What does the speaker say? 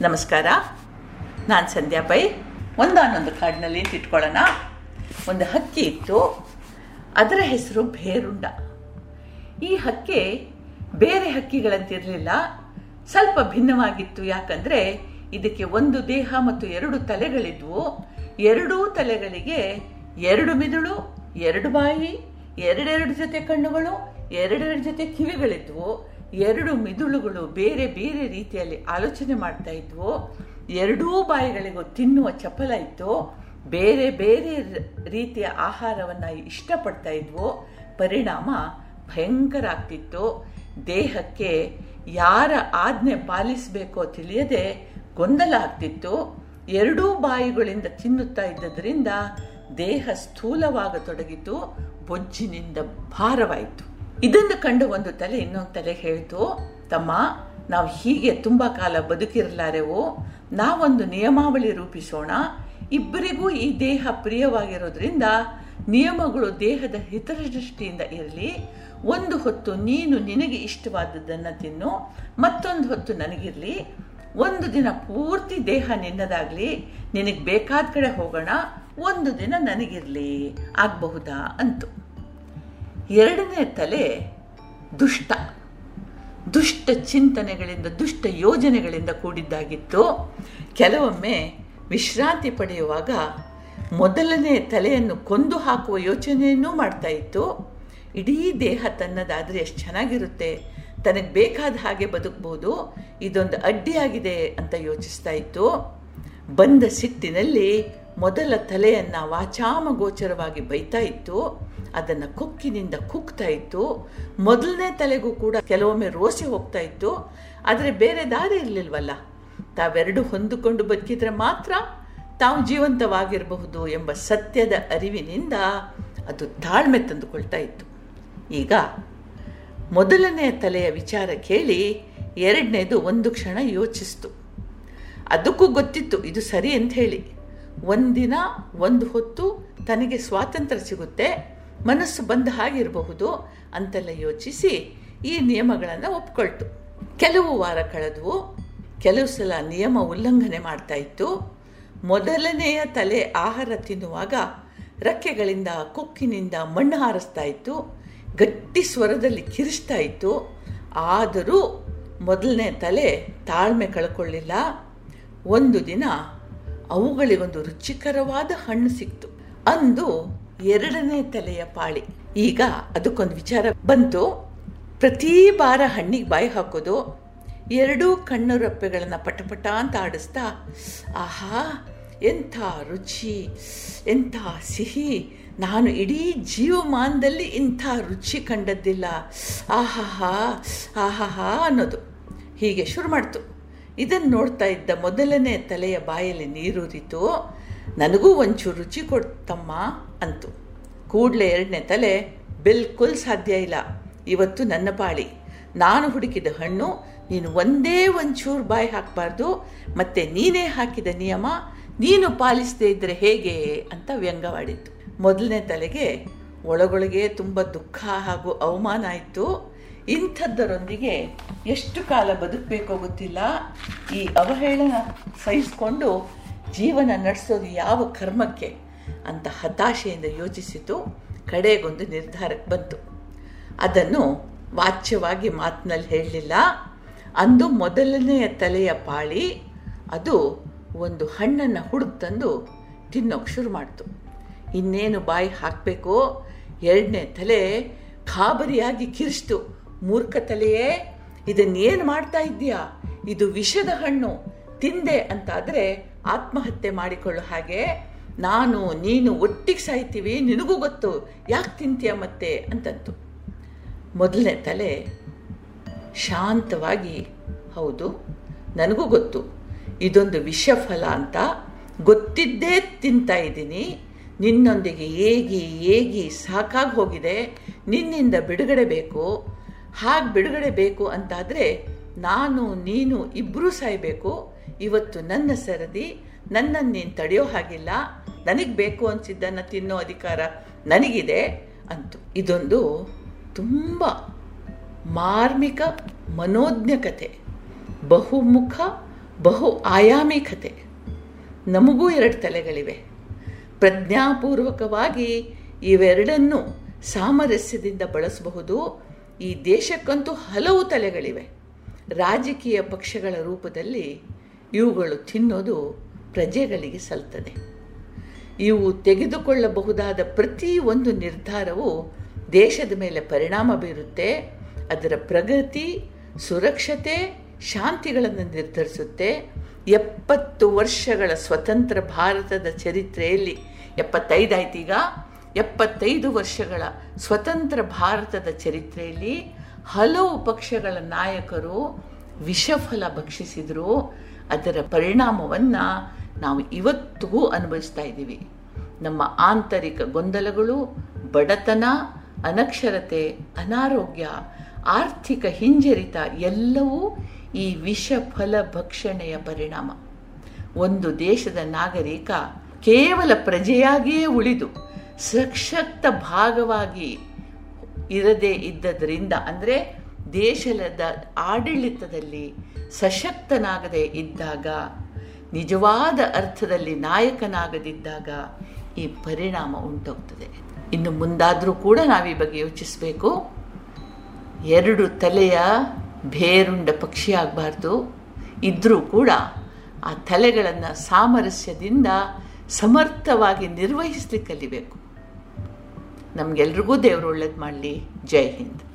ನಮಸ್ಕಾರ. ನಾನು ಸಂಧ್ಯಾ ಪೈ. ಒಂದಾನೊಂದು ಕಾಡಿನಲ್ಲಿ ಇಟ್ಕೊಳ್ಳೋಣ. ಒಂದು ಹಕ್ಕಿ ಇತ್ತು. ಅದರ ಹೆಸರು ಭೇರುಂಡ. ಈ ಹಕ್ಕಿ ಬೇರೆ ಹಕ್ಕಿಗಳಂತಿರಲಿಲ್ಲ. ಸ್ವಲ್ಪ ಭಿನ್ನವಾಗಿತ್ತು. ಯಾಕಂದ್ರೆ ಇದಕ್ಕೆ ಒಂದು ದೇಹ ಮತ್ತು ಎರಡು ತಲೆಗಳಿದ್ವು. ಎರಡೂ ತಲೆಗಳಿಗೆ ಎರಡು ಮಿದುಳು, ಎರಡು ಬಾಯಿ, ಎರಡೆರಡು ಜೊತೆ ಕಣ್ಣುಗಳು, ಎರಡೆರಡು ಜೊತೆ ಕಿವಿಗಳಿದ್ವು. ಎರಡು ಮಿದುಳುಗಳು ಬೇರೆ ಬೇರೆ ರೀತಿಯಲ್ಲಿ ಆಲೋಚನೆ ಮಾಡ್ತಾ ಇದ್ವು. ಎರಡೂ ಬಾಯಿಗಳಿಗೂ ತಿನ್ನುವ ಚಪಲ ಇತ್ತು. ಬೇರೆ ಬೇರೆ ರೀತಿಯ ಆಹಾರವನ್ನು ಇಷ್ಟಪಡ್ತಾ ಇದ್ವು. ಪರಿಣಾಮ ಭಯಂಕರ ಆಗ್ತಿತ್ತು. ದೇಹಕ್ಕೆ ಯಾರ ಆಜ್ಞೆ ಪಾಲಿಸಬೇಕೋ ತಿಳಿಯದೆ ಗೊಂದಲ ಆಗ್ತಿತ್ತು. ಎರಡೂ ಬಾಯಿಗಳಿಂದ ತಿನ್ನುತ್ತಾ ಇದ್ದದರಿಂದ ದೇಹ ಸ್ಥೂಲವಾಗತೊಡಗಿತು. ಬೊಜ್ಜಿನಿಂದ ಭಾರವಾಯಿತು. ಇದನ್ನು ಕಂಡು ಒಂದು ತಲೆ ಇನ್ನೊಂದು ತಲೆ ಹೇಳಿತು, ತಮ್ಮ, ನಾವು ಹೀಗೆ ತುಂಬ ಕಾಲ ಬದುಕಿರಲಾರೆವು, ನಾವೊಂದು ನಿಯಮಾವಳಿ ರೂಪಿಸೋಣ. ಇಬ್ಬರಿಗೂ ಈ ದೇಹ ಪ್ರಿಯವಾಗಿರೋದ್ರಿಂದ ನಿಯಮಗಳು ದೇಹದ ಹಿತದೃಷ್ಟಿಯಿಂದ ಇರಲಿ. ಒಂದು ಹೊತ್ತು ನೀನು ನಿನಗೆ ಇಷ್ಟವಾದದ್ದನ್ನು ತಿನ್ನು, ಮತ್ತೊಂದು ಹೊತ್ತು ನನಗಿರಲಿ. ಒಂದು ದಿನ ಪೂರ್ತಿ ದೇಹ ನಿನ್ನದಾಗಲಿ, ನಿನಗೆ ಬೇಕಾದ ಕಡೆ ಹೋಗೋಣ, ಒಂದು ದಿನ ನನಗಿರಲಿ. ಆಗಬಹುದಾ? ಅಂತು. ಎರಡನೇ ತಲೆ ದುಷ್ಟ. ದುಷ್ಟ ಚಿಂತನೆಗಳಿಂದ, ದುಷ್ಟ ಯೋಜನೆಗಳಿಂದ ಕೂಡಿದ್ದಾಗಿತ್ತು. ಕೆಲವೊಮ್ಮೆ ವಿಶ್ರಾಂತಿ ಪಡೆಯುವಾಗ ಮೊದಲನೇ ತಲೆಯನ್ನು ಕೊಂದು ಹಾಕುವ ಯೋಚನೆಯನ್ನೂ ಮಾಡ್ತಾ ಇತ್ತು. ಇಡೀ ದೇಹ ತನ್ನದಾದರೆ ಎಷ್ಟು ಚೆನ್ನಾಗಿರುತ್ತೆ. ತನಗೆ ಬೇಕಾದ ಹಾಗೆ ಬದುಕ್ಬೋದು. ಇದೊಂದು ಅಡ್ಡಿಯಾಗಿದೆ ಅಂತ ಯೋಚಿಸ್ತಾ ಇತ್ತು. ಬಂದ ಸಿಟ್ಟಿನಲ್ಲಿ ಮೊದಲ ತಲೆಯನ್ನು ವಾಚಾಮಗೋಚರವಾಗಿ ಬೈತಾ ಇತ್ತು, ಅದನ್ನು ಕುಕ್ಕಿನಿಂದ ಕುಗ್ತಾ ಇತ್ತು, ಮೊದಲನೇ ತಲೆಗೂ ಕೂಡ ಕೆಲವೊಮ್ಮೆ ರೋಸಿ ಹೋಗ್ತಾ ಇತ್ತು, ಆದರೆ ಬೇರೆ ದಾರಿ ಇರಲಿಲ್ವಲ್ಲ? ತಾವೆರಡು ಹೊಂದಿಕೊಂಡು ಬದುಕಿದ್ರೆ ಮಾತ್ರ ತಾವು ಜೀವಂತವಾಗಿರಬಹುದು ಎಂಬ ಸತ್ಯದ ಅರಿವಿನಿಂದ ಅದು ತಾಳ್ಮೆ ತಂದುಕೊಳ್ತಾ ಇತ್ತು. ಈಗ ಮೊದಲನೇ ತಲೆಯ ವಿಚಾರ ಕೇಳಿ ಎರಡನೇದು ಒಂದು ಕ್ಷಣ ಯೋಚಿಸ್ತು. ಅದಕ್ಕೂ ಗೊತ್ತಿತ್ತು, ಇದು ಸರಿ ಅಂತ ಹೇಳಿ. ಒಂದಿನ, ಒಂದು ಹೊತ್ತು ತನಗೆ ಸ್ವಾತಂತ್ರ್ಯ ಸಿಗುತ್ತೆ, ಮನಸ್ಸು ಬಂದ ಹಾಗಿರಬಹುದು ಅಂತೆಲ್ಲ ಯೋಚಿಸಿ ಈ ನಿಯಮಗಳನ್ನು ಒಪ್ಕೊಳ್ತು. ಕೆಲವು ವಾರ ಕಳೆದವು ಕೆಲವು ಸಲ ನಿಯಮ ಉಲ್ಲಂಘನೆ ಮಾಡ್ತಾ ಇತ್ತು. ಮೊದಲನೆಯ ತಲೆ ಆಹಾರ ತಿನ್ನುವಾಗ ರೆಕ್ಕೆಗಳಿಂದ, ಕೊಕ್ಕಿನಿಂದ ಮಣ್ಣು ಹಾರಿಸ್ತಾ ಇತ್ತು. ಗಟ್ಟಿ ಸ್ವರದಲ್ಲಿ ಕಿರಿಸ್ತಾ ಇತ್ತು. ಆದರೂ ಮೊದಲನೇ ತಲೆ ತಾಳ್ಮೆ ಕಳ್ಕೊಳ್ಳಿಲ್ಲ. ಒಂದು ದಿನ ಅವುಗಳಿಗೊಂದು ರುಚಿಕರವಾದ ಹಣ್ಣು ಸಿಕ್ತು. ಅಂದು ಎರಡನೇ ತಲೆಯ ಪಾಳಿ. ಈಗ ಅದಕ್ಕೊಂದು ವಿಚಾರ ಬಂತು. ಪ್ರತಿ ಬಾರ ಹಣ್ಣಿಗೆ ಬಾಯಿ ಹಾಕೋದು ಎರಡೂ ಕಣ್ಣು ರಪ್ಪೆಗಳನ್ನು ಪಟಪಟ ಅಂತ ಆಡಿಸ್ತಾ, ಆಹಾ, ಎಂಥ ರುಚಿ, ಎಂಥ ಸಿಹಿ. ನಾನು ಇಡೀ ಜೀವಮಾನದಲ್ಲಿ ಇಂಥ ರುಚಿ ಕಂಡದ್ದಿಲ್ಲ. ಆಹಾಹಾ ಆಹಾಹಾ ಅನ್ನೋದು. ಹೀಗೆ ಶುರು ಮಾಡ್ತು. ಇದನ್ನು ನೋಡ್ತಾ ಇದ್ದ ಮೊದಲನೇ ತಲೆಯ ಬಾಯಲ್ಲಿ ನೀರೂರಿತು ನನಗೂ ಒಂಚೂರು ರುಚಿ ಕೊಡ್ತಮ್ಮ ಅಂತು. ಕೂಡಲೇ ಎರಡನೇ ತಲೆ, ಬಿಲ್ಕುಲ್ ಸಾಧ್ಯ ಇಲ್ಲ. ಇವತ್ತು ನನ್ನ ಪಾಳಿ. ನಾನು ಹುಡುಕಿದ ಹಣ್ಣು, ನೀನು ಒಂದೇ ಒಂಚೂರು ಬಾಯಿ ಹಾಕಬಾರ್ದು, ಮತ್ತೆ ನೀನೇ ಹಾಕಿದ ನಿಯಮ, ನೀನು ಪಾಲಿಸದೇ ಇದ್ದರೆ ಹೇಗೆ? ಅಂತ ವ್ಯಂಗ್ಯವಾಡಿತ್ತು. ಮೊದಲನೇ ತಲೆಗೆ ಒಳಗೊಳಗೆ ತುಂಬ ದುಃಖ ಹಾಗೂ ಅವಮಾನ ಆಯಿತು. ಇಂಥದ್ದರೊಂದಿಗೆ ಎಷ್ಟು ಕಾಲ ಬದುಕಬೇಕೋ ಗೊತ್ತಿಲ್ಲ. ಈ ಅವಹೇಳನ ಸಹಿಸಿಕೊಂಡು ಜೀವನ ನಡೆಸೋದು ಯಾವ ಕರ್ಮಕ್ಕೆ ಅಂತ ಹತಾಶೆಯಿಂದ ಯೋಚಿಸಿತು ಕಡೆಗೊಂದು ನಿರ್ಧಾರಕ್ಕೆ ಬಂತು. ಅದನ್ನು ವಾಚ್ಯವಾಗಿ ಮಾತಿನಲ್ಲಿ ಹೇಳಲಿಲ್ಲ. ಅಂದು ಮೊದಲನೆಯ ತಲೆಯ ಪಾಳಿ, ಅದು ಒಂದು ಹಣ್ಣನ್ನು ಹುಡುಕ್ ತಂದು ತಿನ್ನೋಕೆ ಶುರು ಮಾಡ್ತು. ಇನ್ನೇನು ಬಾಯಿ ಹಾಕಬೇಕು, ಎರಡನೇ ತಲೆ ಖಾಬರಿಯಾಗಿ ಕಿರಿಸ್ತು. ಮೂರ್ಖ ತಲೆಯೇ ಇದನ್ನೇನು ಮಾಡ್ತಾ ಇದ್ದೀಯಾ? ಇದು ವಿಷದ ಹಣ್ಣು, ತಿಂದೆ ಅಂತಾದರೆ ಆತ್ಮಹತ್ಯೆ ಮಾಡಿಕೊಳ್ಳೋ ಹಾಗೆ ನಾನು ನೀನು ಒಟ್ಟಿಗೆ ಸಾಯ್ತೀವಿ, ನಿನಗೂ ಗೊತ್ತು, ಯಾಕೆ ತಿಂತೀಯ ಮತ್ತೆ ಅಂತಂತು. ಮೊದಲನೇ ತಲೆ ಶಾಂತವಾಗಿ, ಹೌದು, ನನಗೂ ಗೊತ್ತು, ಇದೊಂದು ವಿಷಫಲ ಅಂತ ಗೊತ್ತಿದ್ದೇ ತಿಂತಾ ಇದ್ದೀನಿ, ನಿನ್ನೊಂದಿಗೆ ಏಗಿ ಏಗಿ ಸಾಕಾಗಿ ಹೋಗಿದೆ, ನಿನ್ನಿಂದ ಬಿಡುಗಡೆ ಬೇಕು ಹಾಗೆ ಬಿಡುಗಡೆ ಬೇಕು ಅಂತಾದರೆ ನಾನು, ನೀನು ಇಬ್ಬರೂ ಸಾಯಬೇಕು. ಇವತ್ತು ನನ್ನ ಸರದಿ, ನನ್ನನ್ನು ನೀನು ತಡೆಯೋ ಹಾಗಿಲ್ಲ. ನನಗೆ ಬೇಕು ಅನಿಸಿದ್ದನ್ನು ತಿನ್ನೋ ಅಧಿಕಾರ ನನಗಿದೆ ಅಂತು. ಇದೊಂದು ತುಂಬ ಮಾರ್ಮಿಕ ಮನೋಜ್ಞ ಕತೆ ಬಹುಮುಖ, ಬಹು ಆಯಾಮಿ ಕತೆ ನಮಗೂ ಎರಡು ತಲೆಗಳಿವೆ. ಪ್ರಜ್ಞಾಪೂರ್ವಕವಾಗಿ ಇವೆರಡನ್ನು ಸಾಮರಸ್ಯದಿಂದ ಬಳಸಬಹುದು. ಈ ದೇಶಕ್ಕಂತೂ ಹಲವು ತಲೆಗಳಿವೆ. ರಾಜಕೀಯ ಪಕ್ಷಗಳ ರೂಪದಲ್ಲಿ ಇವುಗಳು ತಿನ್ನೋದು ಪ್ರಜೆಗಳಿಗೆ ಸಲ್ತದೆ. ಇವು ತೆಗೆದುಕೊಳ್ಳಬಹುದಾದ ಪ್ರತಿ ಒಂದು ನಿರ್ಧಾರವು ದೇಶದ ಮೇಲೆ ಪರಿಣಾಮ ಬೀರುತ್ತೆ, ಅದರ ಪ್ರಗತಿ, ಸುರಕ್ಷತೆ, ಶಾಂತಿಗಳನ್ನು ನಿರ್ಧರಿಸುತ್ತೆ. ಎಪ್ಪತ್ತು ವರ್ಷಗಳ ಸ್ವತಂತ್ರ ಭಾರತದ ಚರಿತ್ರೆಯಲ್ಲಿ ಎಪ್ಪತ್ತೈದಾಯ್ತೀಗ ಎಪ್ಪತ್ತೈದು ವರ್ಷಗಳ ಸ್ವತಂತ್ರ ಭಾರತದ ಚರಿತ್ರೆಯಲ್ಲಿ ಹಲವು ಪಕ್ಷಗಳ ನಾಯಕರು ವಿಷಫಲ ಭಕ್ಷಿಸಿದ್ರು. ಅದರ ಪರಿಣಾಮವನ್ನು ನಾವು ಇವತ್ತಿಗೂ ಅನುಭವಿಸ್ತಾ ಇದ್ದೀವಿ. ನಮ್ಮ ಆಂತರಿಕ ಗೊಂದಲಗಳು, ಬಡತನ, ಅನಕ್ಷರತೆ, ಅನಾರೋಗ್ಯ, ಆರ್ಥಿಕ ಹಿಂಜರಿತ ಎಲ್ಲವೂ ಈ ವಿಷಫಲ ಭಕ್ಷಣೆಯ ಪರಿಣಾಮ. ಒಂದು ದೇಶದ ನಾಗರಿಕ ಕೇವಲ ಪ್ರಜೆಯಾಗಿಯೇ ಉಳಿದು ಸಶಕ್ತ ಭಾಗವಾಗಿ ಇರದೇ ಇದ್ದದರಿಂದ, ಅಂದರೆ ದೇಶದ ಆಡಳಿತದಲ್ಲಿ ಸಶಕ್ತನಾಗದೇ ಇದ್ದಾಗ, ನಿಜವಾದ ಅರ್ಥದಲ್ಲಿ ನಾಯಕನಾಗದಿದ್ದಾಗ ಈ ಪರಿಣಾಮ ಉಂಟಾಗ್ತದೆ. ಇನ್ನು ಮುಂದಾದರೂ ಕೂಡ ನಾವು ಈ ಬಗ್ಗೆ ಯೋಚಿಸಬೇಕು. ಎರಡು ತಲೆಯ ಬೇರುಂಡ ಪಕ್ಷಿ ಆಗಬಾರ್ದು. ಇದ್ದರೂ ಕೂಡ ಆ ತಲೆಗಳನ್ನು ಸಾಮರಸ್ಯದಿಂದ ಸಮರ್ಥವಾಗಿ ನಿರ್ವಹಿಸಲಿಕ್ಕೆ ಕಲಿಬೇಕು ನಮಗೆಲ್ರಿಗೂ ದೇವರು ಒಳ್ಳೇದು ಮಾಡಲಿ. ಜೈ ಹಿಂದ್.